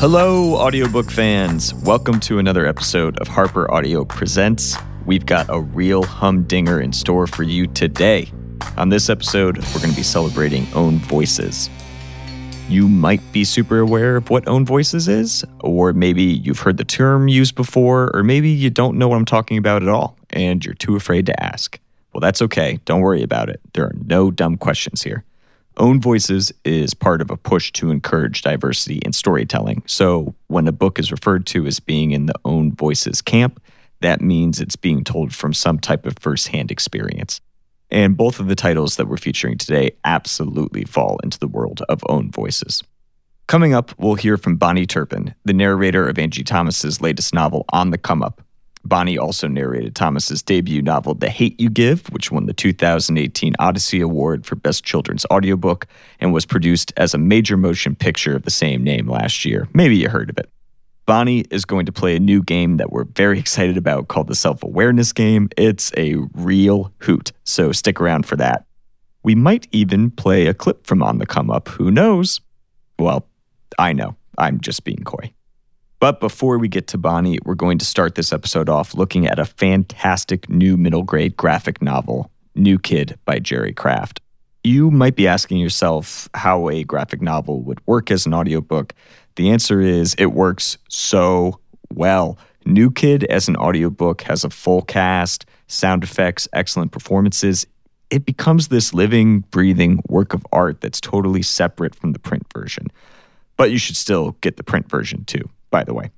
Hello, audiobook fans. Welcome to another episode of Harper Audio Presents. We've got a real humdinger in store for you today. On this episode, we're going to be celebrating Own Voices. You might be super aware of what Own Voices is, or maybe you've heard the term used before, or maybe you don't know what I'm talking about at all, and you're too afraid to ask. Well, that's okay. Don't worry about it. There are no dumb questions here. Own Voices is part of a push to encourage diversity in storytelling. So when a book is referred to as being in the Own Voices camp, that means it's being told from some type of firsthand experience. And both of the titles that we're featuring today absolutely fall into the world of Own Voices. Coming up, we'll hear from Bahni Turpin, the narrator of Angie Thomas's latest novel, On the Come Up, Bahni also narrated Thomas's debut novel, The Hate U Give, which won the 2018 Odyssey Award for Best Children's Audiobook and was produced as a major motion picture of the same name last year. Maybe you heard of it. Bahni is going to play a new game that we're very excited about called the Self Awareness Game. It's a real hoot, so stick around for that. We might even play a clip from On the Come Up. Who knows? Well, I know. I'm just being coy. But before we get to Bahni, we're going to start this episode off looking at a fantastic new middle grade graphic novel, New Kid by Jerry Craft. You might be asking yourself how a graphic novel would work as an audiobook. The answer is it works so well. New Kid as an audiobook has a full cast, sound effects, excellent performances. It becomes this living, breathing work of art that's totally separate from the print version. But you should still get the print version too by the way.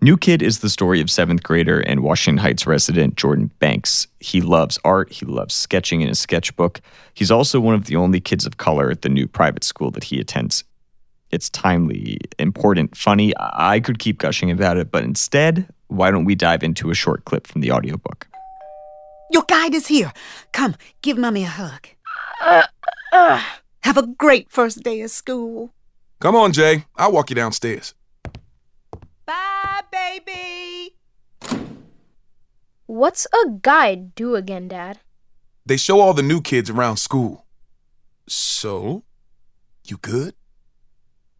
New Kid is the story of seventh grader and Washington Heights resident Jordan Banks. He loves art, he loves sketching in his sketchbook. He's also one of the only kids of color at the new private school that he attends. It's timely, important, funny. I could keep gushing about it, but instead, why don't we dive into a short clip from the audiobook? Your guide is here. Come, give Mommy a hug. Uh, uh. Have a great first day of school. Come on, Jay. I'll walk you downstairs. Bye, baby. What's a guide do again, Dad? They show all the new kids around school. So, you good?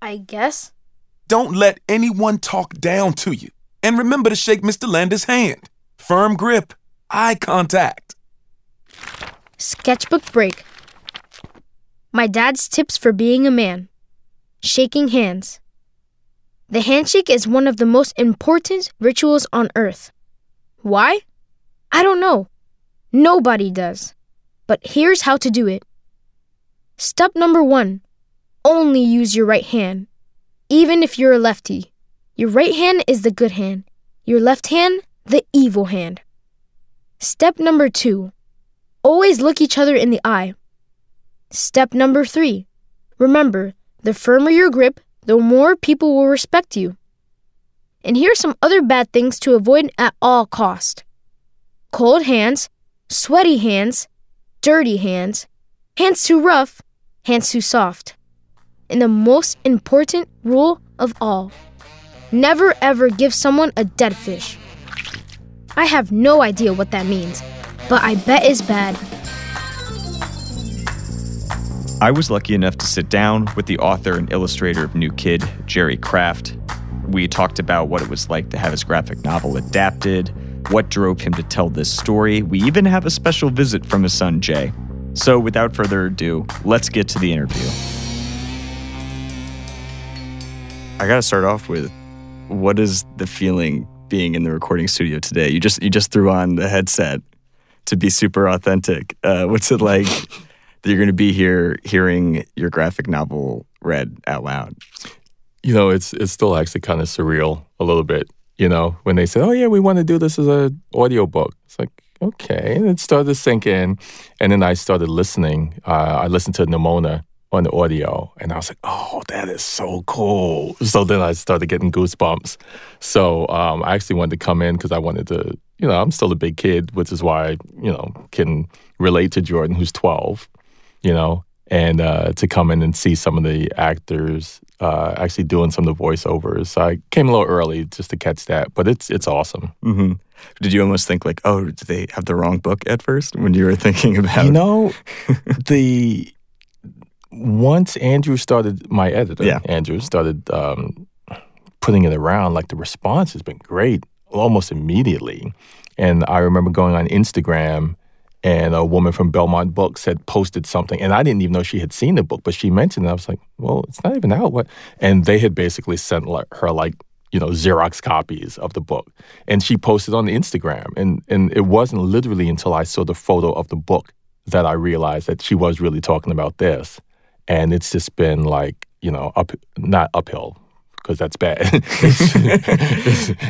I guess. Don't let anyone talk down to you. And remember to shake Mr. Landis' hand. Firm grip, eye contact. Sketchbook break. My dad's tips for being a man shaking hands. The handshake is one of the most important rituals on earth. Why? I don't know. Nobody does. But here's how to do it. Step number one only use your right hand, even if you're a lefty. Your right hand is the good hand, your left hand, the evil hand. Step number two always look each other in the eye. Step number three remember, the firmer your grip, the more people will respect you. And here are some other bad things to avoid at all cost. Cold hands, sweaty hands, dirty hands, hands too rough, hands too soft. And the most important rule of all never ever give someone a dead fish. I have no idea what that means, but I bet it's bad. I was lucky enough to sit down with the author and illustrator of New Kid, Jerry Craft. We talked about what it was like to have his graphic novel adapted, what drove him to tell this story. We even have a special visit from his son, Jay. So, without further ado, let's get to the interview. I got to start off with what is the feeling being in the recording studio today? You just you just threw on the headset to be super authentic. Uh, what's it like that you're going to be here hearing your graphic novel read out loud? You know, it's it's still actually kind of surreal a little bit. You know, when they said, "Oh yeah, we want to do this as an audio book," it's like okay, and it started to sink in, and then I started listening. Uh, I listened to Nimona on the audio, and I was like, "Oh, that is so cool!" So then I started getting goosebumps. So um, I actually wanted to come in because I wanted to. You know, I'm still a big kid, which is why you know, can relate to Jordan, who's 12 you know, and uh, to come in and see some of the actors uh, actually doing some of the voiceovers. So I came a little early just to catch that, but it's it's awesome. Mm-hmm. Did you almost think like, oh, did they have the wrong book at first when you were thinking about? You know, the once Andrew started, my editor, yeah. Andrew started um, putting it around, like the response has been great almost immediately. And I remember going on Instagram and a woman from Belmont Books had posted something, and I didn't even know she had seen the book, but she mentioned it. I was like, "Well, it's not even out." What? And they had basically sent her like you know Xerox copies of the book, and she posted on Instagram, and and it wasn't literally until I saw the photo of the book that I realized that she was really talking about this, and it's just been like you know up not uphill because that's bad.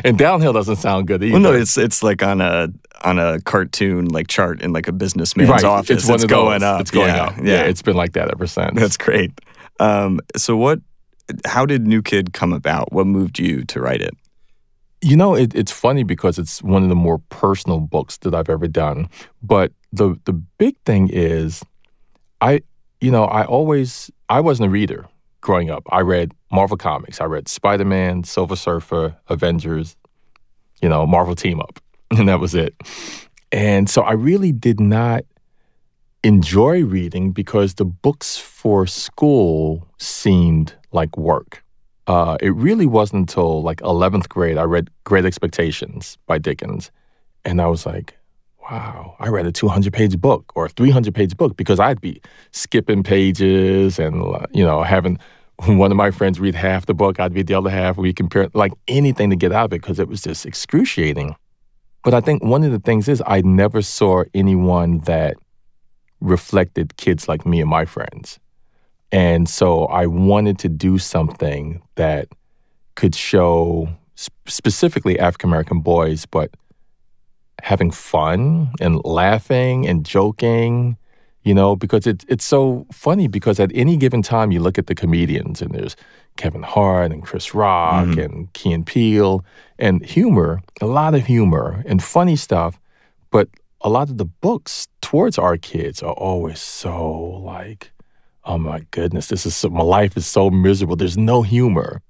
and downhill doesn't sound good either. Well, no, it's it's like on a on a cartoon like chart in like a businessman's right. office. It's, one it's of going those. up. It's going yeah, up. Yeah. Yeah, it's been like that ever since. That's great. Um, so what? How did New Kid come about? What moved you to write it? You know, it, it's funny because it's one of the more personal books that I've ever done. But the the big thing is, I you know I always I wasn't a reader growing up. I read Marvel comics. I read Spider Man, Silver Surfer, Avengers, you know, Marvel Team Up, and that was it. And so I really did not enjoy reading because the books for school seemed like work. Uh, it really wasn't until like 11th grade I read Great Expectations by Dickens. And I was like, wow, I read a 200 page book or a 300 page book because I'd be skipping pages and, uh, you know, having one of my friends read half the book, I'd read the other half. We compare like anything to get out of it because it was just excruciating. But I think one of the things is I never saw anyone that reflected kids like me and my friends. And so I wanted to do something that could show specifically African American boys, but having fun and laughing and joking, you know, because it, it's so funny because at any given time you look at the comedians and there's Kevin Hart and Chris Rock mm-hmm. and Key and Peele and humor, a lot of humor and funny stuff, but a lot of the books towards our kids are always so like, oh my goodness, this is so, my life is so miserable. There's no humor.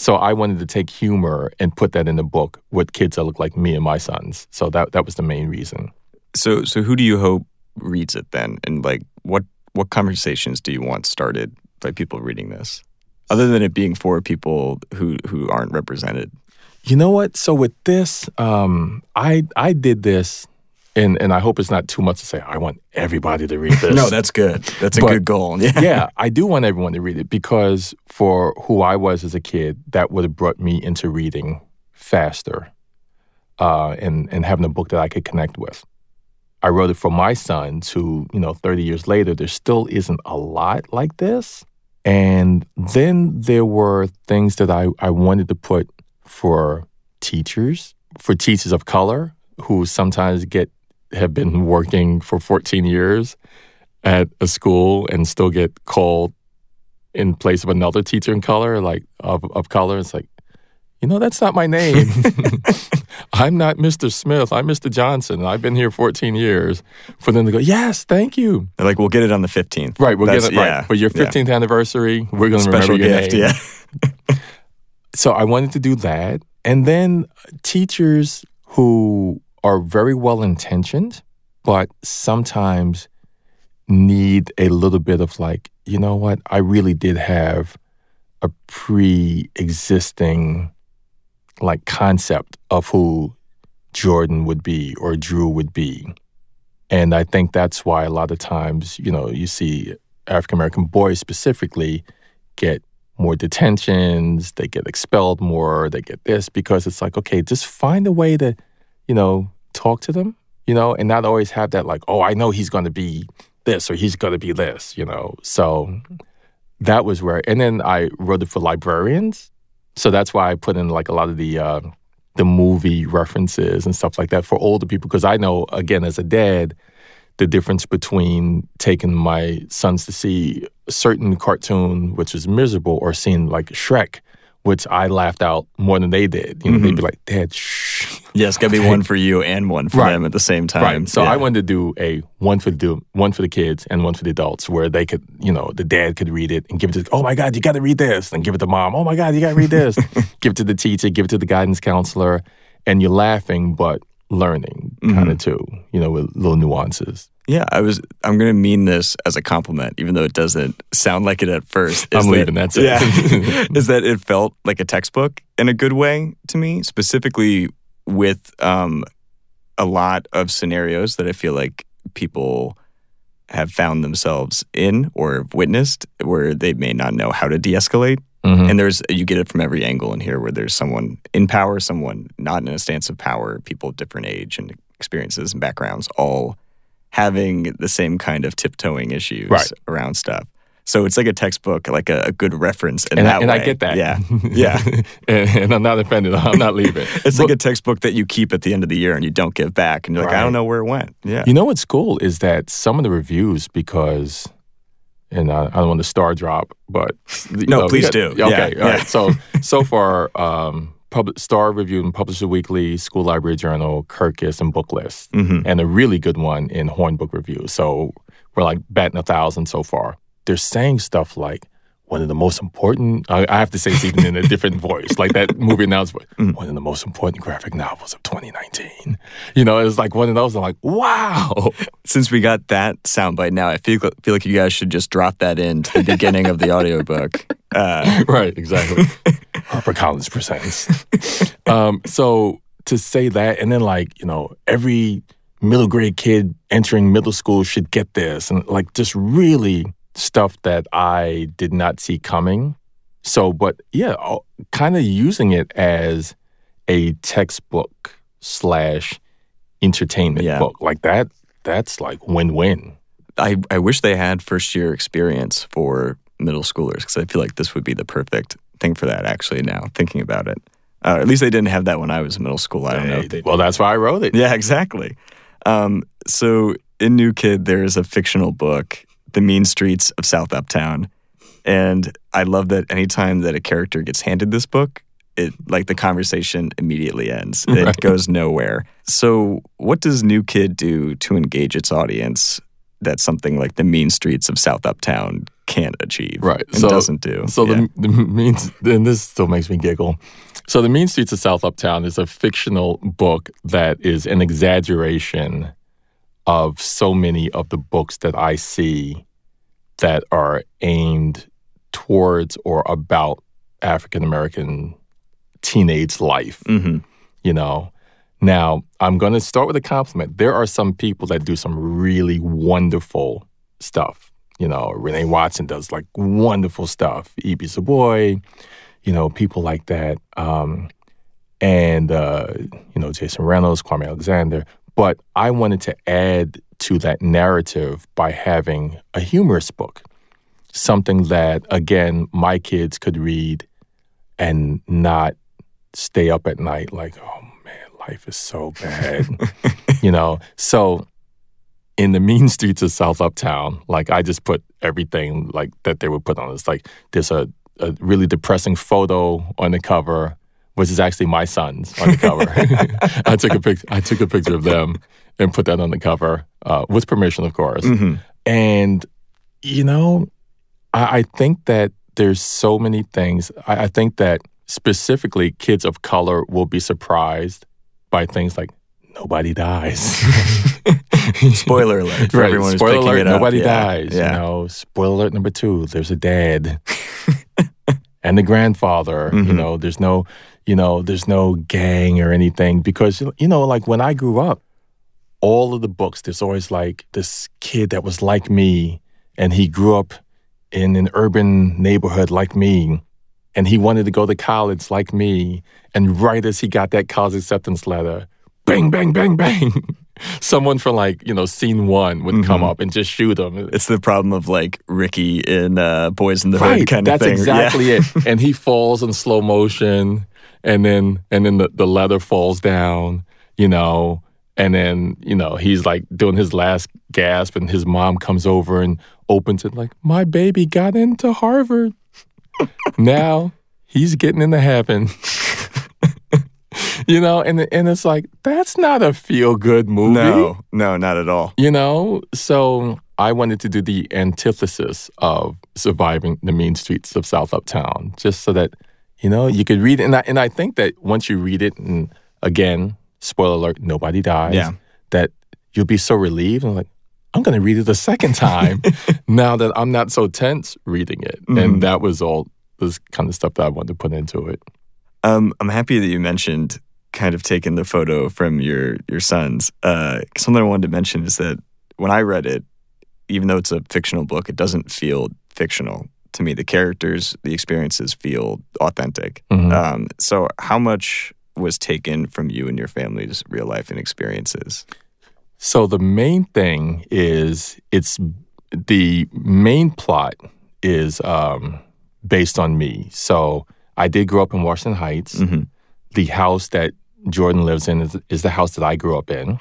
So I wanted to take humor and put that in the book with kids that look like me and my sons. So that that was the main reason. So so who do you hope reads it then? And like what what conversations do you want started by people reading this? Other than it being for people who who aren't represented. You know what? So with this, um, I I did this and and I hope it's not too much to say. I want everybody to read this. no, that's good. That's a But- good goal. Yeah. yeah, I do want everyone to read it because for who I was as a kid, that would have brought me into reading faster, uh, and and having a book that I could connect with. I wrote it for my sons, who you know, thirty years later, there still isn't a lot like this. And then there were things that I, I wanted to put for teachers, for teachers of color who sometimes get have been working for 14 years at a school and still get called in place of another teacher in color, like of, of color. It's like, you know, that's not my name. I'm not Mr. Smith. I'm Mr. Johnson. I've been here 14 years. For them to go, yes, thank you. They're like, we'll get it on the 15th. Right, we'll That's- get it right. yeah, For your yeah. 15th anniversary, we're going to Special remember your gift. name. Yeah. So I wanted to do that. And then teachers who are very well intentioned, but sometimes need a little bit of like, you know what? I really did have a pre existing like concept of who Jordan would be or Drew would be. And I think that's why a lot of times, you know, you see African American boys specifically get more detentions, they get expelled more, they get this because it's like, okay, just find a way to, you know, talk to them, you know, and not always have that like, oh, I know he's going to be this or he's going to be this, you know. So that was where, and then I wrote it for librarians. So that's why I put in like a lot of the, uh, the movie references and stuff like that for older people because I know, again, as a dad, the difference between taking my sons to see a certain cartoon, which was miserable, or seeing like Shrek, which I laughed out more than they did. You know, they'd be mm-hmm. like, Dad, shh. Yeah, it's got to be one for you and one for Right. them at the same time. Right. So Yeah. I wanted to do a one for the do- one for the kids and one for the adults, where they could, you know, the dad could read it and give it to, oh my God, you got to read this, and give it to mom. Oh my God, you got to read this. give it to the teacher, give it to the guidance counselor, and you're laughing but learning kind Mhm. of too, you know, with little nuances. Yeah, I was. I'm going to mean this as a compliment, even though it doesn't sound like it at first. I'm is that- leaving, that's it. Yeah, is that it felt like a textbook in a good way to me, specifically with um, a lot of scenarios that I feel like people have found themselves in or have witnessed, where they may not know how to de-escalate. Mhm. And there's you get it from every angle in here, where there's someone in power, someone not in a stance of power, people of different age and experiences and backgrounds, all having the same kind of tiptoeing issues Right. around stuff. So it's like a textbook, like a, a good reference in and, I, that and I get that. Yeah, yeah. and, and I'm not offended. I'm not leaving. It's But- like a textbook that you keep at the end of the year and you don't give back, and you're like, I don't know where it went. Yeah, You know what's cool is that some of the reviews, because, and I, I don't want to star drop, but No, know, please yeah, do. Okay, Yeah, all right. yeah. So so far, um, Star Review and Publisher Weekly, School Library Journal, Kirkus, and Booklist, Mhm. and a really good one in Horn Book Review. So we're like batting a thousand so far. They're saying stuff like. One of the most important, I I have to say it's even in a different voice, like that movie announcement. Mm. One of the most important graphic novels of 2019. You know, it's like one of those. I'm like, wow. Since we got that soundbite now, I feel feel like you guys should just drop that into the beginning of the audiobook. Uh, right, exactly. HarperCollins presents. um, so to say that, and then like you know, every middle grade kid entering middle school should get this, and like just really stuff that I did not see coming. So, but yeah, kind of using it as a textbook slash entertainment Yeah. book like that. That's like win win. I, I wish they had first year experience for middle schoolers because I feel like this would be the perfect thing for that. Actually, now thinking about it, uh, at least they didn't have that when I was in middle school. I don't know. They Well, that's why I wrote it. Yeah, exactly. Um, so in New Kid, there is a fictional book, The Mean Streets of South Uptown. And I love that anytime that a character gets handed this book, it like the conversation immediately ends. It Right. goes nowhere. So what does New Kid do to engage its audience that something like The Mean Streets of South Uptown can't achieve? Right. And So- doesn't do. So Yeah. the, the means, and this still makes me giggle. So the Mean Streets of South Uptown is a fictional book that is an exaggeration of so many of the books that I see that are aimed towards or about African American teenage life. Mhm. You know. Now I'm going to start with a compliment. There are some people that do some really wonderful stuff. You know, Renee Watson does like wonderful stuff. Ibi Zoboi, you know, people like that. Um, and, uh, you know, Jason Reynolds, Kwame Alexander. But I wanted to add to that narrative by having a humorous book, something that, again, my kids could read and not stay up at night like, oh man, life is so bad. you know, so in the mean streets of South Uptown, like I just put everything like that they would put on. It's like there's a, a really depressing photo on the cover, which is actually my son's on the cover. I took a pic. I took a picture of them and put that on the cover uh, with permission, of course. Mhm. And you know, I, I think that there's so many things. I, I think that specifically kids of color will be surprised by things like nobody dies. Spoiler alert for right. everyone who's Spoiler alert, nobody Yeah. dies. Yeah. You know, spoiler alert number two, there's a dad. and the grandfather, you Mhm. know, there's no, you know, there's no gang or anything because you know, like when I grew up, all of the books, there's always like this kid that was like me and he grew up in an urban neighborhood like me and he wanted to go to college like me and right as he got that college acceptance letter bang bang bang bang someone from like you know scene one would come Mhm. up and just shoot him It's the problem of like Ricky in uh, Boyz n the Hood right kind that's of thing. Yeah. exactly it and he falls in slow motion and then and then the, the leather falls down you know and then you know he's like doing his last gasp and his mom comes over and opens it like my baby got into harvard. Now he's getting into heaven. You know and and it's like that's not a feel good movie. No, no, not at all. you know, so I wanted to do the antithesis of surviving the mean streets of South Uptown, just so that you know you could read it. And I, and I think that once you read it, and again, spoiler alert, nobody dies. Yeah. that you'll be so relieved and like, I'm going to read it a second time now that I'm not so tense reading it. Mhm. And that was all this kind of stuff that I wanted to put into it. Um, I'm happy that you mentioned kind of taking the photo from your your sons. Uh, something I wanted to mention is that when I read it, even though it's a fictional book, it doesn't feel fictional to me. The characters, the experiences feel authentic. Mhm. Um, so, how much was taken from you and your family's real life and experiences? So the main thing is it's the main plot is um, based on me. So I did grow up in Washington Heights. Mhm. The house that Jordan lives in is, is the house that I grew up in.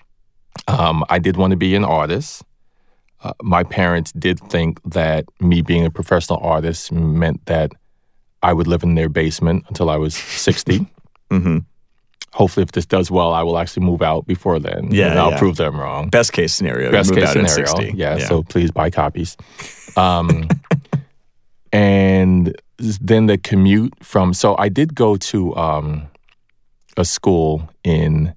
Um, I did want to be an artist. Uh, my parents did think that me being a professional artist meant that I would live in their basement until I was 60. hmm Hopefully, if this does well, I will actually move out before then. Yeah, and I'll yeah. prove them wrong. Best case scenario. Best move case out scenario. 60. Yeah, so please buy copies. Um, and then the commute from, so I did go to um, a school in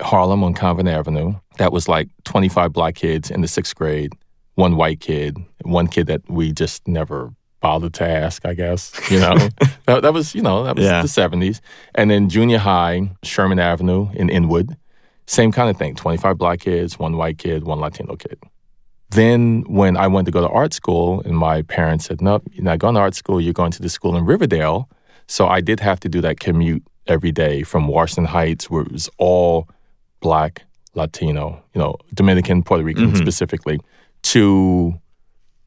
Harlem on Convent Avenue. That was like 25 black kids in the sixth grade, one white kid, one kid that we just never bothered to ask, I guess. You know, that, that was, you know, that was Yeah. the 70s. And then junior high, Sherman Avenue in Inwood. Same kind of thing 25 black kids, one white kid, one Latino kid. Then, when I went to go to art school, and my parents said, Nope, you're not going to art school, you're going to the school in Riverdale. So I did have to do that commute every day from Washington Heights, where it was all black, Latino, you know, Dominican, Puerto Rican Mhm. specifically, to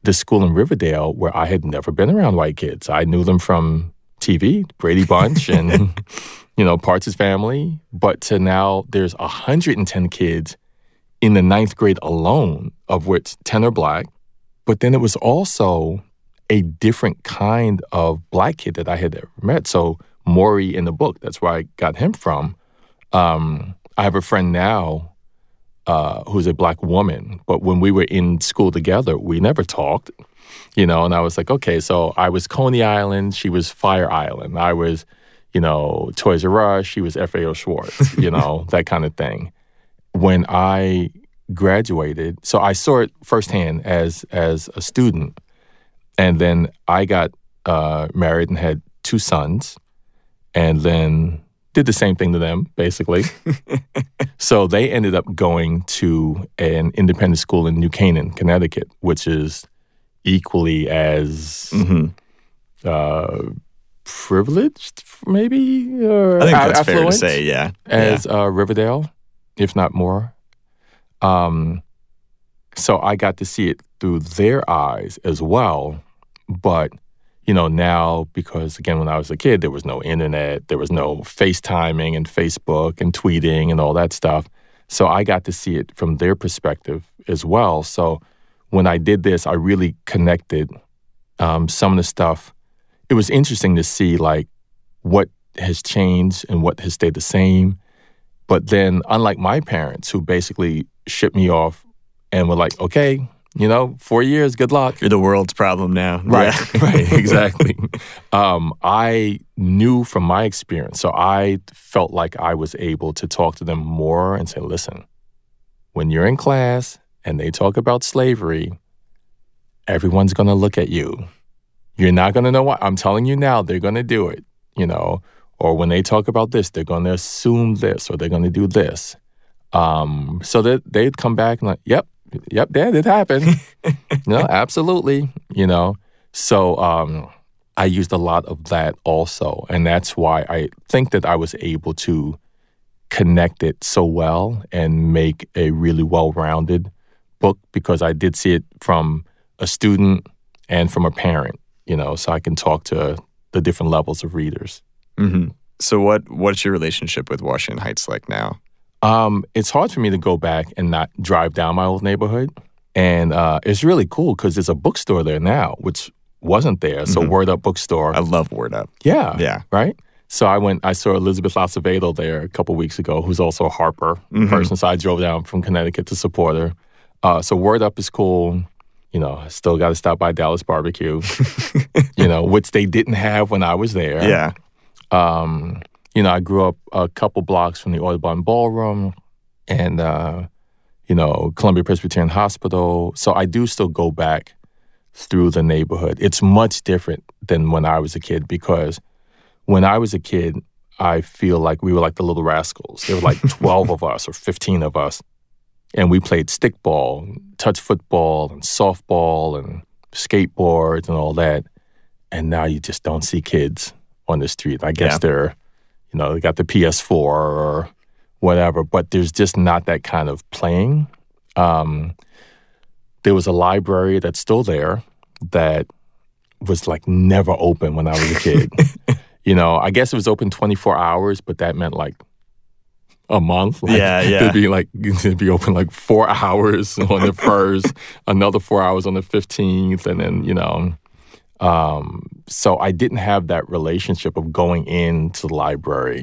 the school in Riverdale where I had never been around white kids. I knew them from TV, Brady Bunch, and you know, Partridge Family. But to now, there's 110 kids in the ninth grade alone, of which 10 are black. But then it was also a different kind of black kid that I had ever met. So Maury in the book, that's where I got him from. Um, I have a friend now uh, who's a black woman, but when we were in school together, we never talked, you know. And I was like, okay, so I was Coney Island, she was Fire Island. I was, you know, Toys R Us, she was FAO Schwarz, you know, that kind of thing. When I graduated, so I saw it firsthand as as a student, and then I got uh, married and had two sons, and then did the same thing to them, basically. so they ended up going to an independent school in New Canaan, Connecticut, which is equally as hmm uh, privileged, maybe, or I think that's fair to say. Yeah. as uh, Riverdale, if not more. Um, so I got to see it through their eyes as well. But, you know, now, because again, when I was a kid, there was no internet, there was no FaceTiming and Facebook and tweeting and all that stuff. So I got to see it from their perspective as well. So when I did this, I really connected um, some of the stuff. It was interesting to see, like, what has changed and what has stayed the same. But then, unlike my parents, who basically shipped me off and were like, okay, you know, four years, good luck. You're the world's problem now. Right, Yeah. right, exactly. um, I knew from my experience, so I felt like I was able to talk to them more and say, listen, when you're in class and they talk about slavery, everyone's going to look at you. You're not going to know what I'm telling you now, they're going to do it, you know, or when they talk about this, they're going to assume this or they're going to do this. Um, so that they'd come back and like, yep, yep, Dad, it happened. no, absolutely. You know, so um, I used a lot of that also, and that's why I think that I was able to connect it so well and make a really well-rounded book because I did see it from a student and from a parent. You know, so I can talk to the different levels of readers. hmm So what what's your relationship with Washington Heights like now? Um, it's hard for me to go back and not drive down my old neighborhood. And uh, it's really cool because there's a bookstore there now, which wasn't there. So Mhm. Word Up Bookstore. I love Word Up. yeah. Yeah. Right? So I went, I saw Elizabeth Acevedo there a couple weeks ago, who's also a Harper Mhm. person. So I drove down from Connecticut to support her. Uh, so Word Up is cool. You know, I still got to stop by Dallas Barbecue, you know, which they didn't have when I was there. Yeah. Um, you know, I grew up a couple blocks from the Audubon Ballroom. and uh, you know Columbia Presbyterian Hospital. So I do still go back through the neighborhood. It's much different than when I was a kid because when I was a kid, I feel like we were like the little rascals. There were like 12 of us or 15 of us. And we played stickball, touch football, and softball, and skateboards, and all that. And now you just don't see kids on the street. I guess Yeah. they're, you know, they got the PS4 or whatever, but there's just not that kind of playing. Um, there was a library that's still there that was like never open when I was a kid. you know, I guess it was open 24 hours, but that meant like a month. Like, Yeah, yeah. It'd be like it'd be open like four hours on the first, another four hours on the 15th, and then you know. Um, so I didn't have that relationship of going into the library.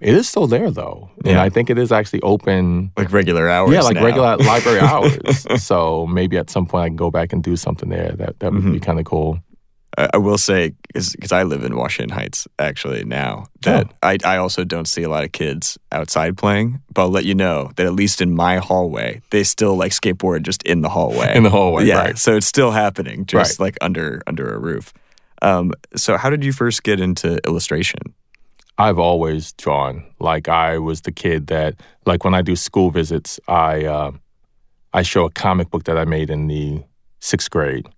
It is still there though, and I think it is actually open Like regular hours. yeah, like now. regular library hours. so maybe at some point I can go back and do something there. That that would Mm-hmm. be kind of cool. I, I will say, because I live in Washington Heights actually now, that Oh. I, I also don't see a lot of kids outside playing. But I'll let you know that at least in my hallway, they still like skateboard just in the hallway. In the hallway, yeah. right. So it's still happening, just Right. like under under a roof. Um, so how did you first get into illustration? I've always drawn. Like I was the kid that, like when I do school visits, I uh, I show a comic book that I made in the sixth grade,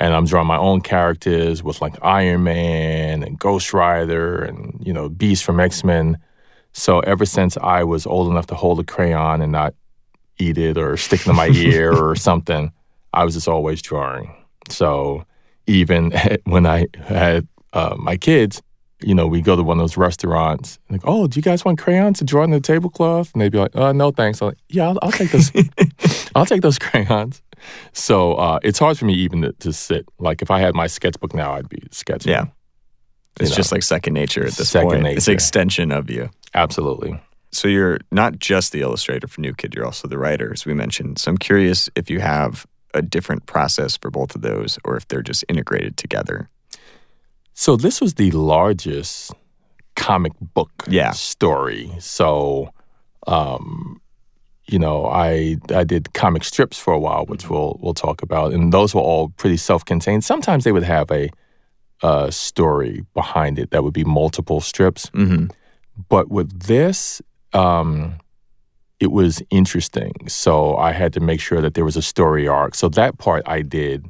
and I'm drawing my own characters with like Iron Man and Ghost Rider and you know Beast from X Men. So ever since I was old enough to hold a crayon and not eat it or stick it in my ear or something, I was just always drawing. So even when I had uh, my kids, you know, we go to one of those restaurants. Like, oh, do you guys want crayons to draw on the tablecloth? And they'd be like, uh, no, thanks. I'm like, yeah, I'll, I'll take those. I'll take those crayons. So uh, it's hard for me even to, to sit. Like if I had my sketchbook now, I'd be sketching. Yeah. It's You just know. like second nature at this Second point. It's an extension of you. absolutely. So you're not just the illustrator for New Kid, you're also the writer, as we mentioned. So I'm curious if you have a different process for both of those or if they're just integrated together. So this was the largest comic book Yeah. story. So, um, you know, I I did comic strips for a while, which we'll we'll talk about, and those were all pretty self-contained. Sometimes they would have a, a story behind it that would be multiple strips, Mm-hmm. but with this, um, it was interesting. So I had to make sure that there was a story arc. So that part I did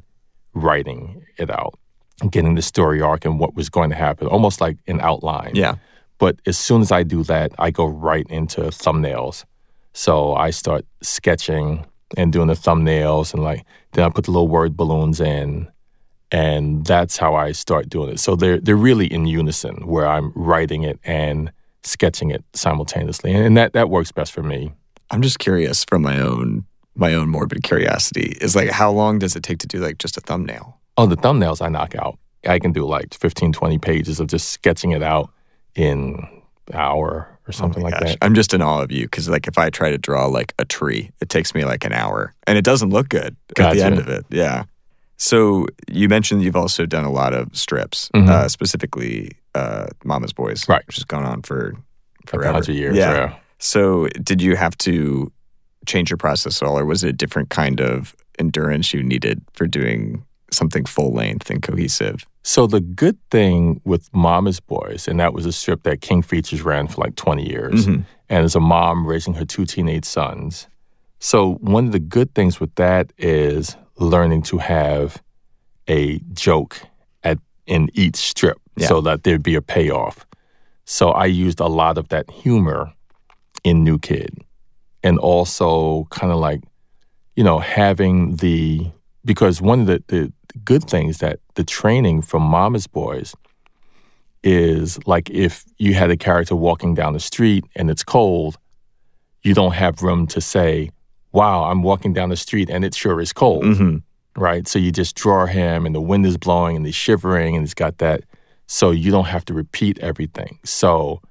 writing it out, getting the story arc and what was going to happen, almost like an outline. Yeah. But as soon as I do that, I go right into thumbnails. So I start sketching and doing the thumbnails and like then I put the little word balloons in and that's how I start doing it. So they're they're really in unison where I'm writing it and sketching it simultaneously. And that that works best for me. I'm just curious from my own my own morbid curiosity is like how long does it take to do like just a thumbnail? Oh, the thumbnails I knock out. I can do like 15, 20 pages of just sketching it out in hour or something Oh like gosh. that. I'm just in awe of you because like if I try to draw like a tree, it takes me like an hour and it doesn't look good at the end of it. Yeah. So you mentioned you've also done a lot of strips, Mhm. uh, specifically uh, Mama's Boys, Right. which has gone on for Like forever. 100 years. Yeah. yeah. So did you have to change your process at all, or was it a different kind of endurance you needed for doing something full length and cohesive? So the good thing with Mama's Boys, and that was a strip that King Features ran for like 20 years, Mhm. and as a mom raising her two teenage sons. So one of the good things with that is learning to have a joke at in each strip Yeah. so that there'd be a payoff. So I used a lot of that humor in New Kid. And also kind of like, you know, having the because one of the, the good things that the training from Mama's Boys is like if you had a character walking down the street and it's cold, you don't have room to say, Wow, I'm walking down the street and it sure is cold Mm-hmm. right? So you just draw him, and the wind is blowing, and he's shivering, and he's got that. So you don't have to repeat everything. So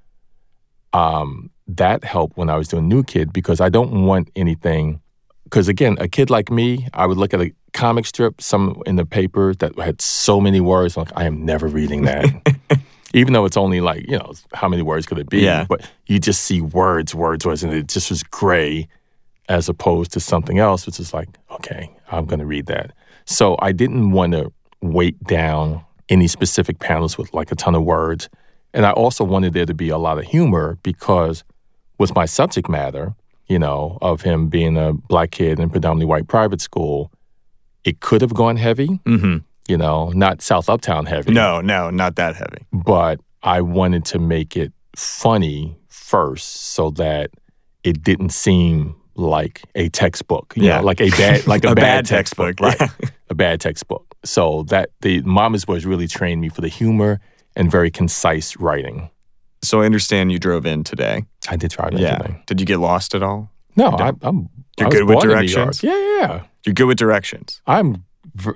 um, that helped when I was doing New Kid because I don't want anything. Because again, a kid like me, I would look at a comic strip, some in the paper that had so many words. I'm like, I am never reading that. Even though it's only like, you know, how many words could it be? Yeah. But you just see words, words, words, and it just was gray as opposed to something else, which is like, okay, I'm going to read that. So I didn't want to weight down any specific panels with like a ton of words. And I also wanted there to be a lot of humor because with my subject matter, you know, of him being a black kid in predominantly white private school, it could have gone heavy, Mm-hmm. you know, not South Uptown heavy. No, no, not that heavy. But I wanted to make it funny first so that it didn't seem like a textbook. you Yeah. know, like a bad like a, A bad, bad textbook. textbook, Right. a bad textbook. So that the Mama's Boys really trained me for the humor and very concise writing. So I understand you drove in today. I did try that Yeah. today. Did you get lost at all? No, I, I'm You're I good with born in New directions? Yeah, yeah, yeah. You're good with directions. I'm.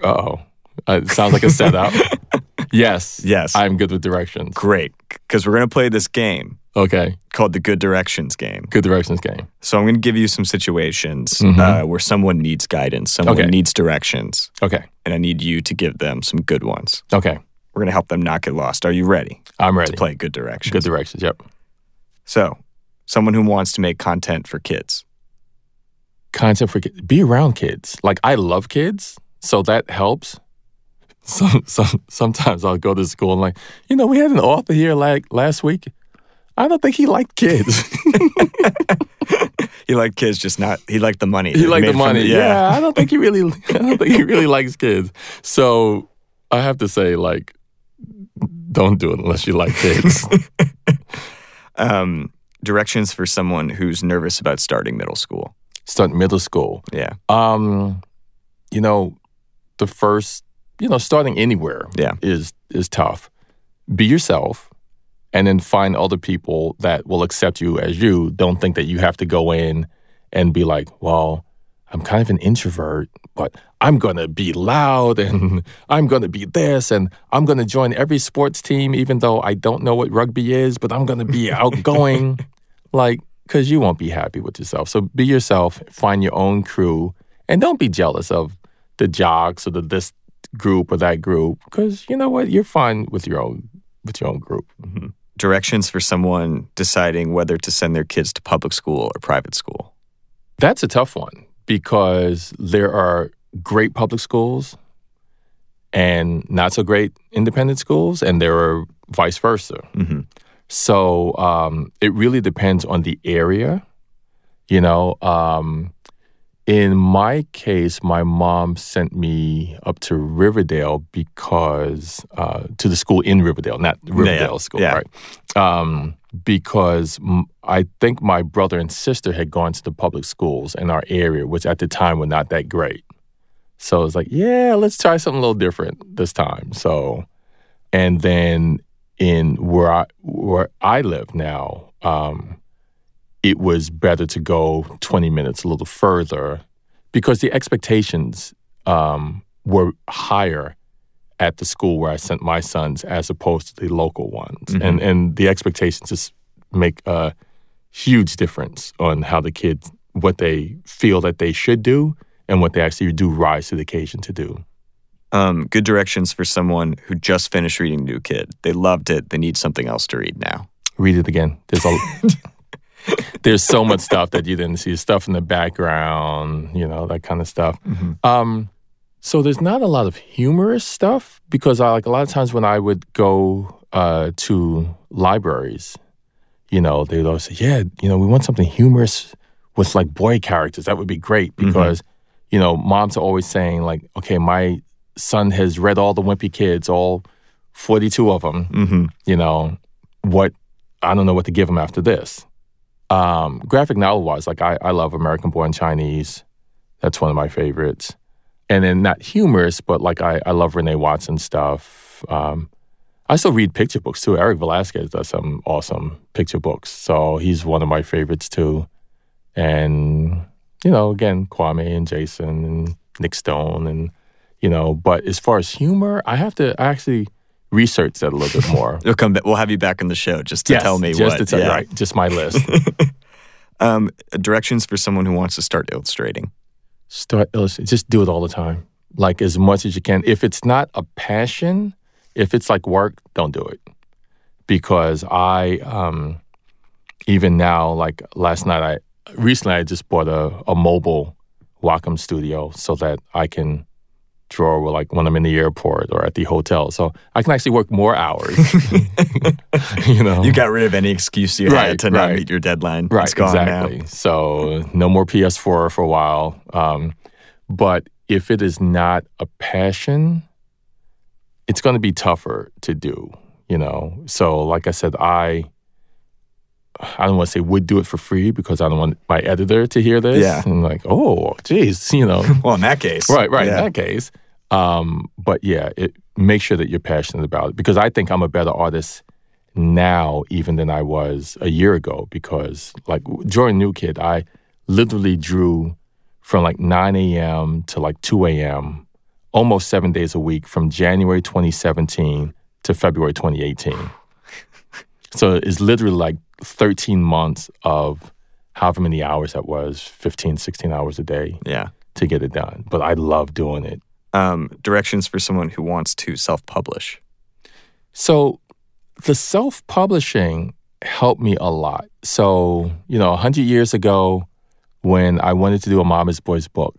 Oh, uh, it sounds like a setup. yes, Yes. I'm good with directions. Great. Because we're going to play this game Okay, called the Good Directions game. good directions game. So I'm going to give you some situations Mhm. uh, where someone needs guidance, someone Okay. needs directions, Okay, and I need you to give them some good ones. okay, We're going to help them not get lost. Are you ready I'm ready. to play Good Directions? Good directions. Yep. So, someone who wants to make content for kids. Content for kids. Be around kids. Like I love kids, so that helps. Some, some, sometimes I'll go to school and like, you know, we had an author here like last week. I don't think he liked kids. He liked kids, just not. He liked the money. he liked the money. it. yeah. I don't think he really. I don't think he really likes kids. So I have to say, like, don't do it unless you like kids. Um, directions for someone who's nervous about starting middle school. Start middle school. Yeah. Um, you know, the first, you know, starting anywhere Yeah. is is tough. Be yourself and then find other people that will accept you as you. Don't think that you have to go in and be like, well, I'm kind of an introvert, but I'm going to be loud and I'm going to be this and I'm going to join every sports team, even though I don't know what rugby is, but I'm going to be outgoing. Like, because you won't be happy with yourself. So be yourself, find your own crew, and don't be jealous of the jocks or the this group or that group. Because you know what, you're fine with your own with your own group. Directions for someone deciding whether to send their kids to public school or private school. That's a tough one because there are great public schools and not so great independent schools, and there are vice versa. hmm So um, it really depends on the area. You know, um, in my case, my mom sent me up to Riverdale because uh, to the school in Riverdale, not Riverdale school, yeah. right? Um, because m- I think my brother and sister had gone to the public schools in our area, which at the time were not that great. So it's like, yeah, let's try something a little different this time. So, and then in where I where I live now, um, it was better to go 20 minutes a little further because the expectations um, were higher at the school where I sent my sons as opposed to the local ones, and and the expectations just make a huge difference on how the kids what they feel that they should do and what they actually do rise to the occasion to do. Um, good directions for someone who just finished reading New Kid. They loved it. They need something else to read now. read it again. There's a there's so much stuff that you didn't see, stuff in the background, you know, that kind of stuff. Um, so there's not a lot of humorous stuff because I like a lot of times when I would go uh, to libraries, you know, they'd always say, "Yeah, you know, we want something humorous with like boy characters. That would be great because." You know, moms are always saying like, "Okay, my son has read all the Wimpy Kids, all 42 of them Mm-hmm. you know, what I don't know what to give him after this. Um, graphic novel wise, like I, I love American Born Chinese. That's one of my favorites. And then not humorous, but like I, I love Renee Watson stuff. Um, I still read picture books too. Eric Velasquez does some awesome picture books. So he's one of my favorites too. And, you know, again, Kwame and Jason and Nic Stone and, you know, but as far as humor, I have to actually research that a little bit more. We'll come. Back, we'll have you back on the show just to Yes, tell me just what. to tell yeah. right, just my list. Um, directions for someone who wants to start illustrating. Start illustrating. Just do it all the time, like as much as you can. If it's not a passion, if it's like work, don't do it. because I um, even now like last night I recently I just bought a, a mobile Wacom studio so that I can draw like when I'm in the airport or at the hotel. So I can actually work more hours. you know, You got rid of any excuse you Right, had to not meet your deadline. right? It's gone exactly. now. So no more PS4 for a while. Um, but if it is not a passion, it's going to be tougher to do. You know. So like I said, I. I don't want to say would do it for free because I don't want my editor to hear this. Yeah. And like, oh, geez, you know, Well, in that case. Right, right. Yeah. In that case, um, but yeah, it, make sure that you're passionate about it because I think I'm a better artist now even than I was a year ago. Because like during New Kid, I literally drew from like 9 a.m. to like 2 a.m. almost seven days a week from January 2017 to February 2018. so it's literally like 13 months of however many hours that was 15 16 hours a day Yeah. to get it done. But I love doing it. Um, directions for someone who wants to self-publish. So the self publishing helped me a lot. So, you know, 100 years ago, when I wanted to do a Mama's Boyz book,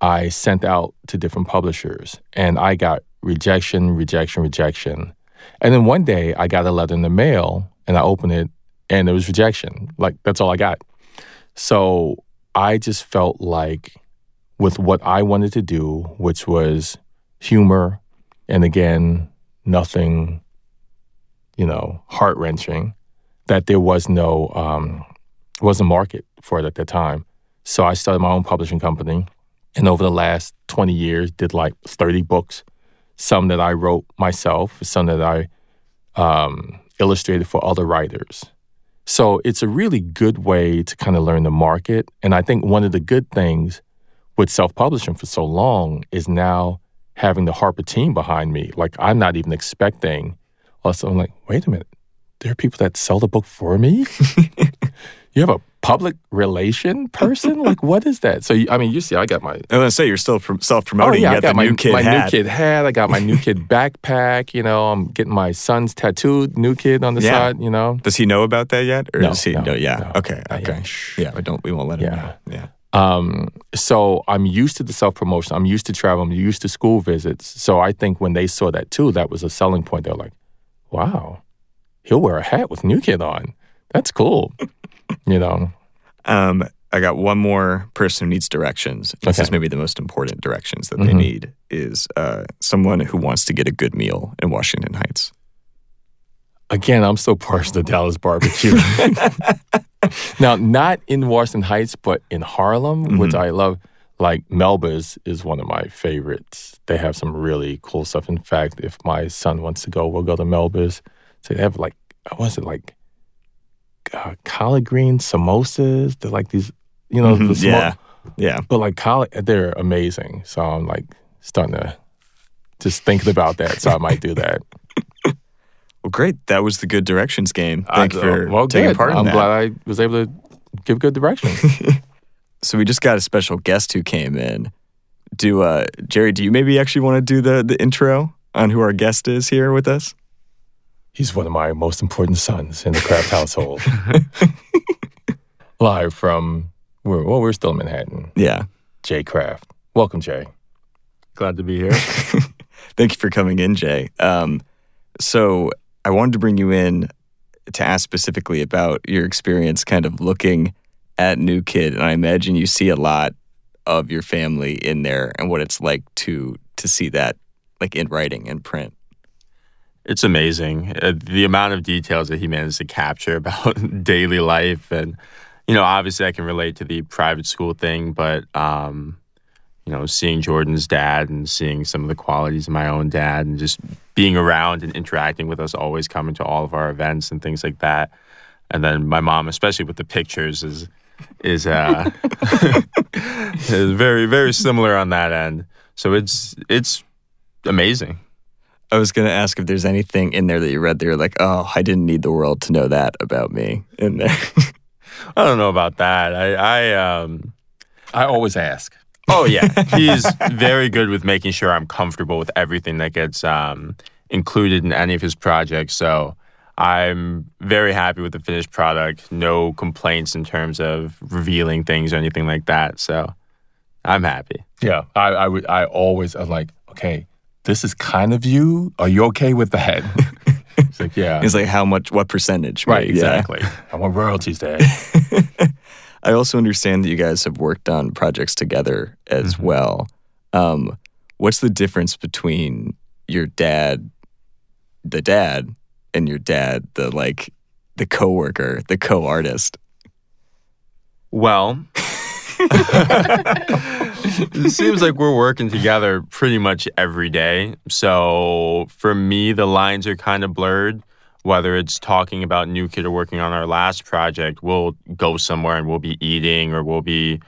I sent out to different publishers and I got rejection, rejection, rejection. And then one day I got a letter in the mail and I opened it and it was rejection. Like, that's all I got. So I just felt like with what I wanted to do, which was humor, and again, nothing, you know, heart wrenching, that there was no um, was a market for it at that time. So I started my own publishing company, and over the last twenty years, did like thirty books, some that I wrote myself, some that I um, illustrated for other writers. So it's a really good way to kind of learn the market, and I think one of the good things with self-publishing for so long is now having the Harper team behind me. Like I'm not even expecting. Also, I'm like, wait a minute, there are people that sell the book for me. you have a public relation person? like, what is that? So, you- I mean, you see, I got my I was gonna say you're still prom- self-promoting. Oh yeah, you I got, got the my new kid my hat. new kid hat. I got my new kid backpack. You know, I'm getting my son's tattooed new kid on the Yeah. side. You know, Does he know about that yet? Or No, does he? no, yeah. no, okay. Okay. Yeah. But don't. We won't let him Yeah. know. Yeah. Um, so I'm used to the self promotion. I'm used to travel. I'm used to school visits. So I think when they saw that too, that was a selling point. They're like, "Wow, he'll wear a hat with New Kid on. That's cool." you know. Um, I got one more person who needs directions. This Okay. is maybe the most important directions that they Mhm. need is uh, someone who wants to get a good meal in Washington Heights. Again, I'm so partial to Dallas barbecue. now, not in Washington Heights, but in Harlem, which I love. Like Melba's is one of my favorites. They have some really cool stuff. In fact, if my son wants to go, we'll go to Melba's. So they have like, what was it like? Uh, collard green samosas. They're like these, you know, the Mhm. small, Yeah. Yeah. but like collard, they're amazing. So I'm like starting to just thinking about that. So I might do that. Well, great. That was the good directions game. I- you for well, taking good. part in I'm that. glad I was able to give good directions. So we just got a special guest who came in. Do uh, Jerry? Do you maybe actually want to do the the intro on who our guest is here with us? He's one of my most important sons in the Craft household. Live from, we're, well, we're still in Manhattan. Yeah. Jay Craft. Welcome, Jay. Glad to be here. Thank you for coming in, Jay. Um, so I wanted to bring you in to ask specifically about your experience, kind of looking at New Kid, and I imagine you see a lot of your family in there, and what it's like to to see that, like in writing and print. It's amazing uh, the amount of details that he managed to capture about daily life, and you know, obviously, I can relate to the private school thing, but um, you know, seeing Jordan's dad and seeing some of the qualities of my own dad, and just being around and interacting with us, always coming to all of our events and things like that. And then my mom, especially with the pictures, is is uh, is very very similar on that end. So it's it's amazing. I was going to ask if there's anything in there that you read that you're like, oh, I didn't need the world to know that about me in there. I don't know about that. I, I um I always ask. oh yeah. He's very good with making sure I'm comfortable with everything that gets um included in any of his projects. So I'm very happy with the finished product. No complaints in terms of revealing things or anything like that. So I'm happy. Yeah, I, I would. I always. I'm like, okay, this is kind of you. Are you okay with that? it's like, yeah, It's like how much, what percentage? right, Yeah. exactly. I want royalties, Dad. I also understand that you guys have worked on projects together as Mm-hmm. well. Um, what's the difference between your dad, the dad, and your dad, the like, the coworker, the co-artist? Well, it seems like we're working together pretty much every day. So for me, the lines are kind of blurred. Whether it's talking about New Kid or working on our last project, we'll go somewhere and we'll be eating or we'll be you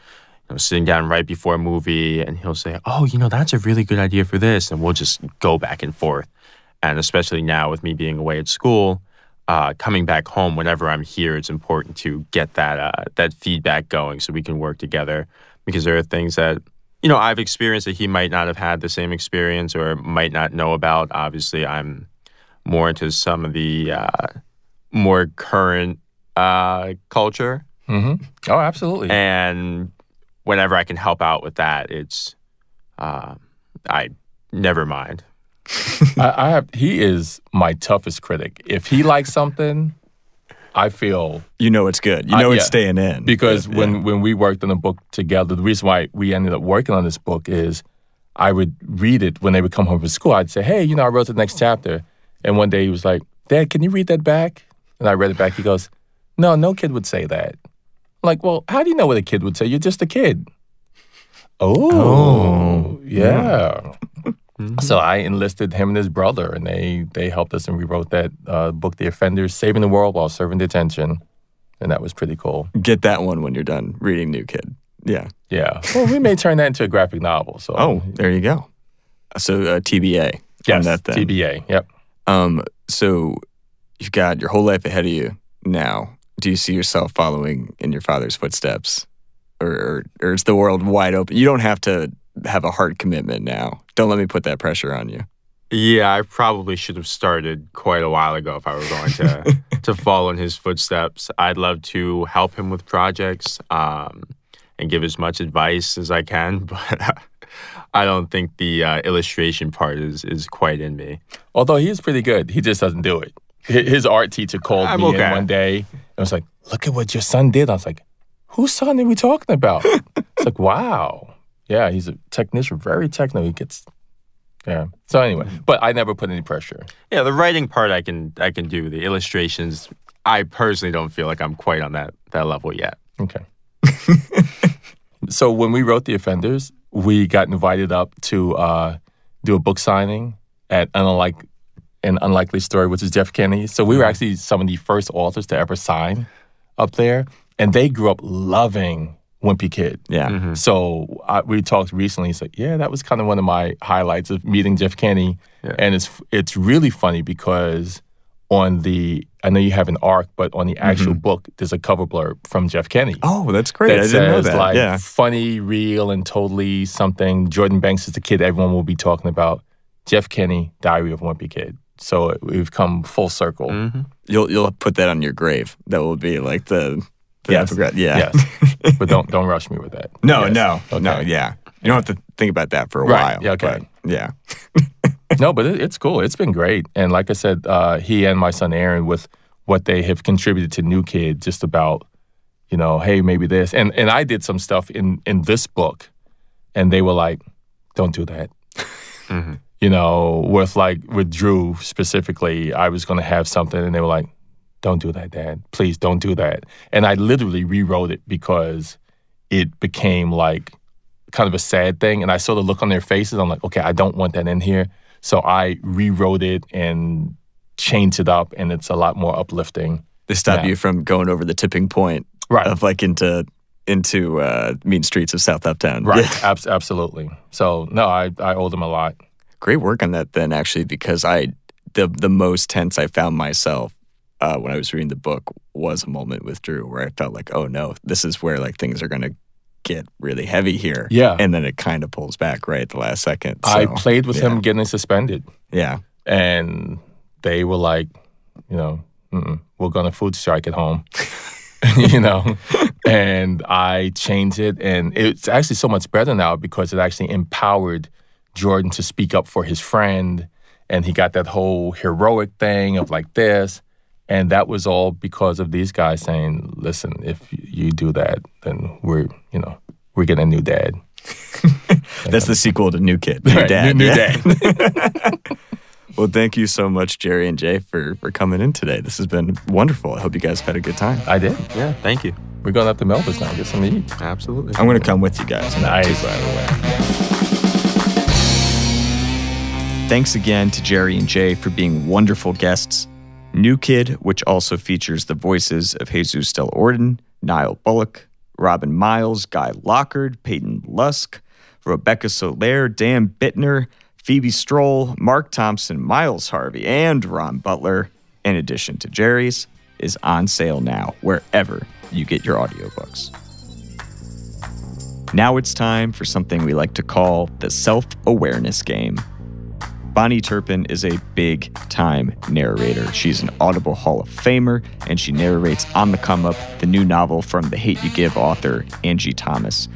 know, sitting down right before a movie and he'll say, Oh, you know, that's a really good idea for this. And we'll just go back and forth. And especially now with me being away at school, uh, coming back home whenever I'm here, it's important to get that uh, that feedback going so we can work together. Because there are things that you know I've experienced that he might not have had the same experience or might not know about. Obviously, I'm more into some of the uh, more current uh, culture, hmm Oh, absolutely. and whenever I can help out with that, it's uh, I never mind. I, I have. He is my toughest critic. If he likes something, I feel You know it's good. You know it's yeah. staying in. because Yeah. when when we worked on the book together, the reason why we ended up working on this book is I would read it when they would come home from school. I'd say, "Hey, you know, I wrote the next chapter," and one day he was like, "Dad, can you read that back?" And I read it back. He goes, "No, no kid would say that." I'm like, well, how do you know what a kid would say? You're just a kid. Oh, Oh, yeah. So I enlisted him and his brother, and they they helped us, and we wrote that uh, book, "The Offenders Saving the World While Serving Detention," and that was pretty cool. Get that one when you're done reading New Kid. Yeah. Yeah. Well, we may turn that into a graphic novel. So Oh, there you go. So uh, TBA yes, that then. TBA. Yep. Um, so you've got your whole life ahead of you now. Do you see yourself following in your father's footsteps, or or, or is the world wide open? You don't have to have a hard commitment now. Don't let me put that pressure on you. Yeah, I probably should have started quite a while ago if I were going to to follow in his footsteps. I'd love to help him with projects um, and give as much advice as I can, but I don't think the uh, illustration part is is quite in me. Although he is pretty good, he just doesn't do it. His art teacher called I'm me in one day and was like, "Look at what your son did." I was like, "Whose son are we talking about?" it's like, "Wow, yeah, he's a technician, very technical. He gets, yeah." So anyway, but I never put any pressure. Yeah, the writing part I can I can do. The illustrations, I personally don't feel like I'm quite on that that level yet. Okay. so when we wrote The Offenders, we got invited up to uh, do a book signing at Unlike an Unlikely Story, which is Jeff Kinney. So we were actually some of the first authors to ever sign up there, and they grew up loving Wimpy Kid. Yeah. So I, we talked recently. He's like, "Yeah, that was kind of one of my highlights of meeting Jeff Kinney." And it's it's really funny because on the I know you have an arc, but on the actual book, there's a cover blurb from Jeff Kinney. Oh, that's great. That I didn't know that. Like yeah. funny, real, and totally something. Jordan Banks is the kid everyone will be talking about. Jeff Kinney, Diary of a Wimpy Kid. So we've come full circle. Mm-hmm. You'll you'll put that on your grave. That will be like the, the Yes. epigraph. Yeah. Yes, but don't don't rush me with that. No, Yes. no, Okay. no. Yeah. You don't have to think about that for a Right. while. Yeah, okay. yeah. no, but it, it's cool. It's been great. And like I said, uh, he and my son Aaron, with what they have contributed to New Kid, just about, you know, hey, maybe this. And and I did some stuff in in this book, and they were like, don't do that. You know, with like with Drew specifically, I was going to have something, and they were like, don't do that, Dad. Please don't do that. And I literally rewrote it because it became like kind of a sad thing. And I saw the look on their faces. I'm like, okay, I don't want that in here. So I rewrote it and changed it up, and it's a lot more uplifting. They stop Yeah. you from going over the tipping point Right. of like into into uh, mean streets of South Uptown. Right. Yeah. Abs- absolutely. So no, I, I owe them a lot. Great work on that then actually because I the the most tense I found myself uh, when I was reading the book was a moment with Drew where I felt like, oh no, this is where like things are gonna get really heavy here. Yeah. And then it kind of pulls back right at the last second. I played with yeah. him getting suspended, Yeah. and they were like, you know, we're going to food strike at home. you know, and I changed it, and it's actually so much better now because it actually empowered Jordan to speak up for his friend, and he got that whole heroic thing of like this, and that was all because of these guys saying, "Listen, if you do that, then we're, you know, we're getting a new dad." That's the sequel to New Kid, New Right, Dad. New- New Dad. well, thank you so much, Jerry and Jay, for for coming in today. This has been wonderful. I hope you guys had a good time. I did. Yeah, thank you. We're going up to Melba's now, get some to eat. Absolutely. I'm going to come with you guys. Nice, by the way. Thanks again to Jerry and Jay for being wonderful guests. New Kid, which also features the voices of Jesus Del Orden, Nile Bullock, Robin Miles, Guy Lockard, Peyton Lusk, Rebecca Soler, Dan Bittner, Phoebe Strole, Mark Thompson, Miles Harvey, and Ron Butler, in addition to Jerry's, is on sale now wherever you get your audiobooks. Now it's time for something we like to call the self awareness game. Bahni Turpin is a big time narrator. She's an Audible Hall of Famer, and she narrates On the Come Up, the new novel from The Hate U Give author Angie Thomas.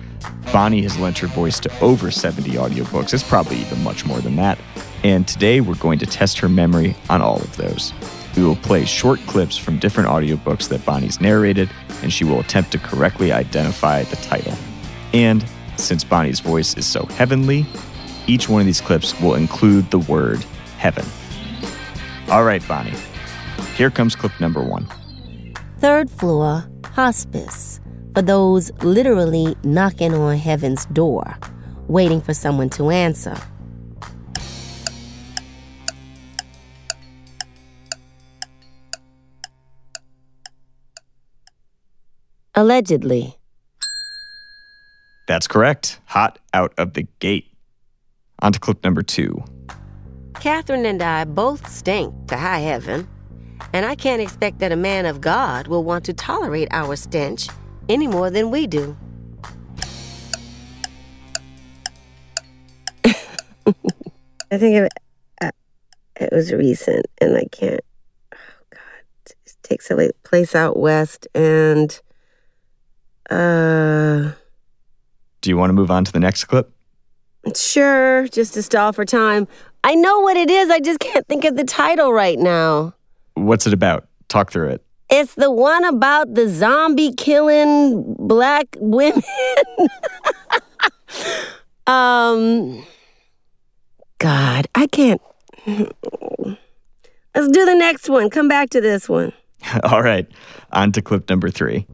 Bahni has lent her voice to over 70 audiobooks. It's probably even much more than that. And today we're going to test her memory on all of those. We will play short clips from different audiobooks that Bahni's narrated, and she will attempt to correctly identify the title. And since Bahni's voice is so heavenly, each one of these clips will include the word heaven. All right, Bahni. Here comes clip number one. Third floor, hospice. For those literally knocking on heaven's door, waiting for someone to answer. Allegedly. That's correct. Hot out of the gate. On to clip number two. Catherine and I both stink to high heaven, and I can't expect that a man of God will want to tolerate our stench any more than we do. I think it, uh, it was recent, and I can't. Oh God, it takes a place out west, and uh, Do you want to move on to the next clip? Sure, just to stall for time. I know what it is. I just can't think of the title right now. What's it about? Talk through it. It's the one about the zombie killing black women. um, God, I can't. Let's do the next one. Come back to this one. All right. On to clip number three.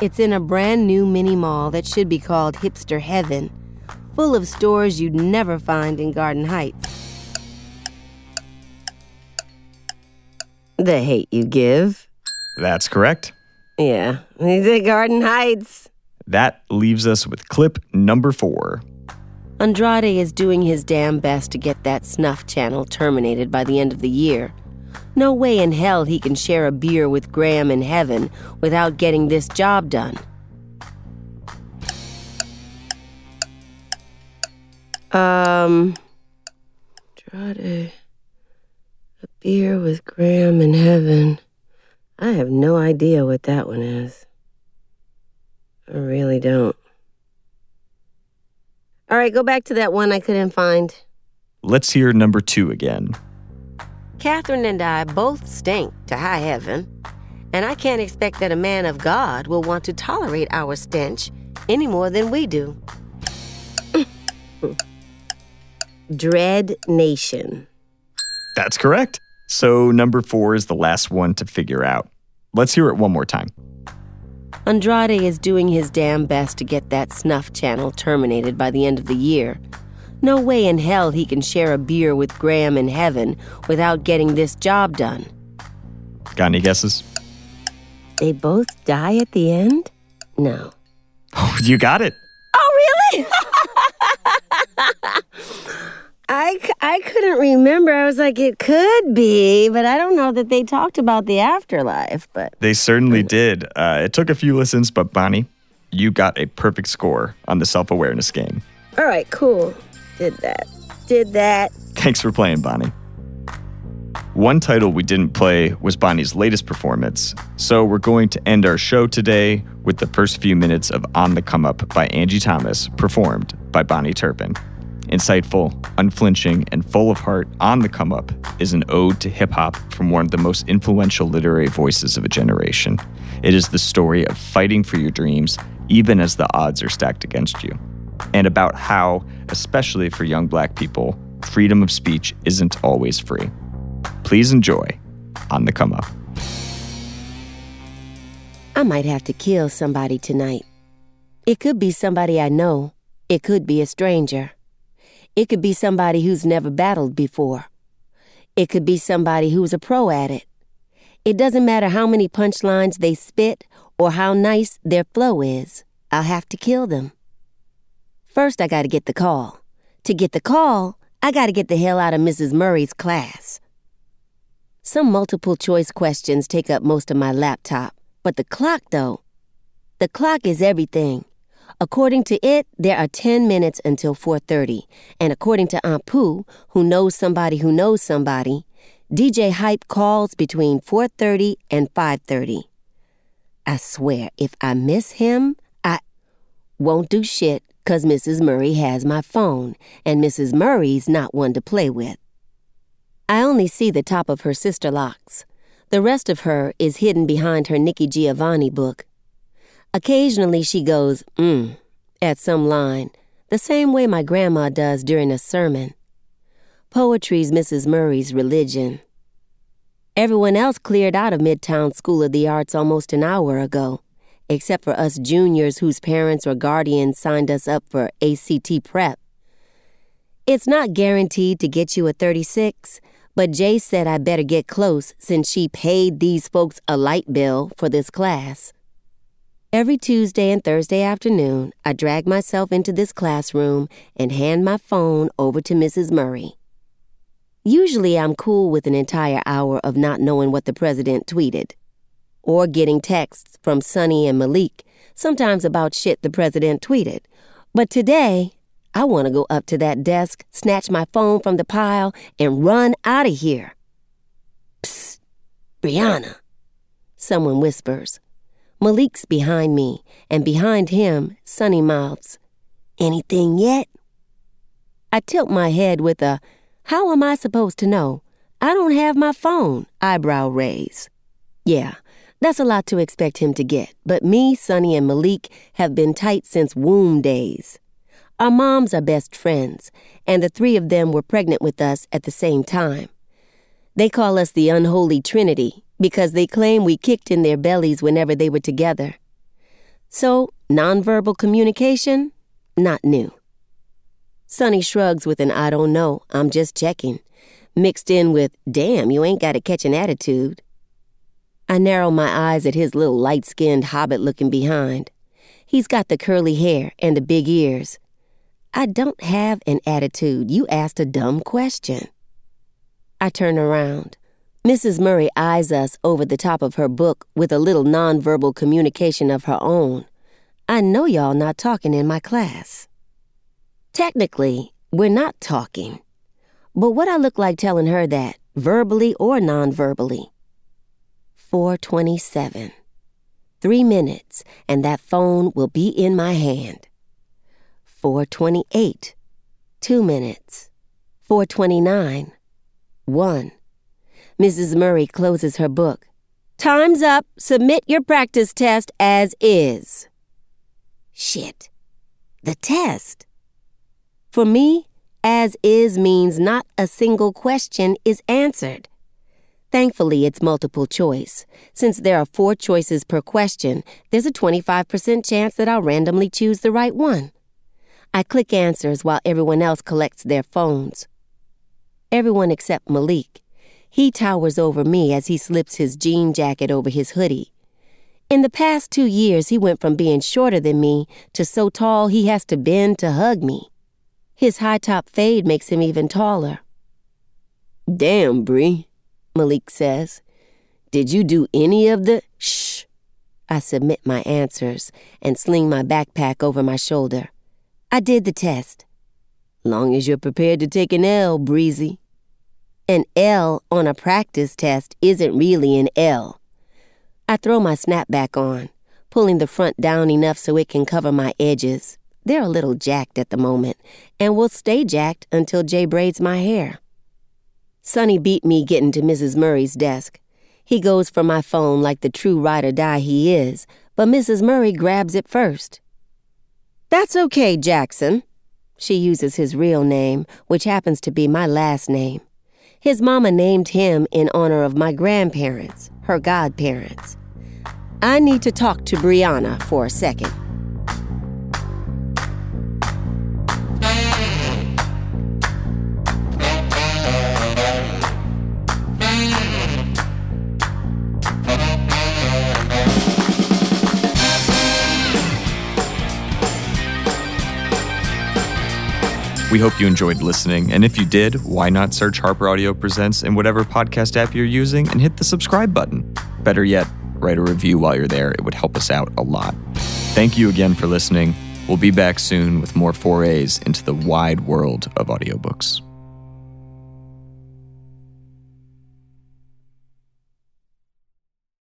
It's in a brand new mini mall that should be called Hipster Heaven, full of stores you'd never find in Garden Heights. The Hate U Give. That's correct. Yeah, he's at Garden Heights. That leaves us with clip number four. Andrade is doing his damn best to get that snuff channel terminated by the end of the year. No way in hell he can share a beer with Graham in heaven without getting this job done. Um, Andrade, a beer with Graham in heaven. I have no idea what that one is. I really don't. All right, go back to that one I couldn't find. Let's hear number two again. Catherine and I both stink to high heaven, and I can't expect that a man of God will want to tolerate our stench any more than we do. Dread Nation. That's correct. So number four is the last one to figure out. Let's hear it one more time. Andrade is doing his damn best to get that snuff channel terminated by the end of the year. No way in hell he can share a beer with Graham in heaven without getting this job done. Got any guesses? They both die at the end? No. Oh, you got it. Oh, really? I, I couldn't remember. I was like, it could be, but I don't know that they talked about the afterlife. But They certainly did. Uh, it took a few listens, but Bahni, you got a perfect score on the self awareness game. all right, cool. Did that. Did that. Thanks for playing, Bahni. One title we didn't play was Bahni's latest performance, so we're going to end our show today with the first few minutes of On the Come Up by Angie Thomas, performed by Bahni Turpin. Insightful, unflinching, and full of heart, On the Come Up is an ode to hip hop from one of the most influential literary voices of a generation. It is the story of fighting for your dreams, even as the odds are stacked against you, and about how, especially for young black people, freedom of speech isn't always free. Please enjoy On the Come Up. I might have to kill somebody tonight. It could be somebody I know, it could be a stranger. It could be somebody who's never battled before. It could be somebody who's a pro at it. It doesn't matter how many punchlines they spit or how nice their flow is, I'll have to kill them. First, I gotta get the call. To get the call, I gotta get the hell out of Mrs. Murray's class. Some multiple choice questions take up most of my laptop, but the clock, though, the clock is everything. According to it, there are 10 minutes until 4:30, and according to Aunt Pooh, who knows somebody who knows somebody, DJ Hype calls between 4:30 and 5:30. I swear, if I miss him, I won't do shit cuz Mrs. Murray has my phone, and Mrs. Murray's not one to play with. I only see the top of her sister locks. The rest of her is hidden behind her Nikki Giovanni book. Occasionally she goes, mm, at some line, the same way my grandma does during a sermon. Poetry's Mrs. Murray's religion. Everyone else cleared out of Midtown School of the Arts almost an hour ago, except for us juniors whose parents or guardians signed us up for ACT prep. It's not guaranteed to get you a 36, but Jay said I better get close since she paid these folks a light bill for this class. Every Tuesday and Thursday afternoon, I drag myself into this classroom and hand my phone over to Mrs. Murray. Usually, I'm cool with an entire hour of not knowing what the president tweeted, or getting texts from Sonny and Malik, sometimes about shit the president tweeted. But today, I want to go up to that desk, snatch my phone from the pile, and run out of here. Psst, Brianna, someone whispers. Malik's behind me, and behind him, Sonny mouths, Anything yet? I tilt my head with a, How am I supposed to know? I don't have my phone, eyebrow raise. Yeah, that's a lot to expect him to get, but me, Sonny, and Malik have been tight since womb days. Our moms are best friends, and the three of them were pregnant with us at the same time. They call us the Unholy Trinity because they claim we kicked in their bellies whenever they were together. So, nonverbal communication? Not new. Sonny shrugs with an I don't know, I'm just checking, mixed in with, damn, you ain't got to catch an attitude. I narrow my eyes at his little light skinned hobbit looking behind. He's got the curly hair and the big ears. I don't have an attitude. You asked a dumb question. I turn around. Mrs. Murray eyes us over the top of her book with a little nonverbal communication of her own. I know y'all not talking in my class. Technically, we're not talking. But what I look like telling her that, verbally or nonverbally? 427. Three minutes, and that phone will be in my hand. 428. Two minutes. 429. One. Mrs. Murray closes her book. Time's up. Submit your practice test as is. Shit. The test. For me, as is means not a single question is answered. Thankfully, it's multiple choice. Since there are four choices per question, there's a 25% chance that I'll randomly choose the right one. I click answers while everyone else collects their phones. Everyone except Malik. He towers over me as he slips his jean jacket over his hoodie. In the past two years, he went from being shorter than me to so tall he has to bend to hug me. His high top fade makes him even taller. Damn, Bree, Malik says. Did you do any of the shh? I submit my answers and sling my backpack over my shoulder. I did the test. Long as you're prepared to take an L, Breezy. An L on a practice test isn't really an L. I throw my snapback on, pulling the front down enough so it can cover my edges. They're a little jacked at the moment, and will stay jacked until Jay braids my hair. Sonny beat me getting to Mrs. Murray's desk. He goes for my phone like the true ride or die he is, but Mrs. Murray grabs it first. That's okay, Jackson. She uses his real name, which happens to be my last name. His mama named him in honor of my grandparents, her godparents. I need to talk to Brianna for a second. We hope you enjoyed listening, and if you did, why not search Harper Audio Presents in whatever podcast app you're using and hit the subscribe button? Better yet, write a review while you're there. It would help us out a lot. Thank you again for listening. We'll be back soon with more forays into the wide world of audiobooks.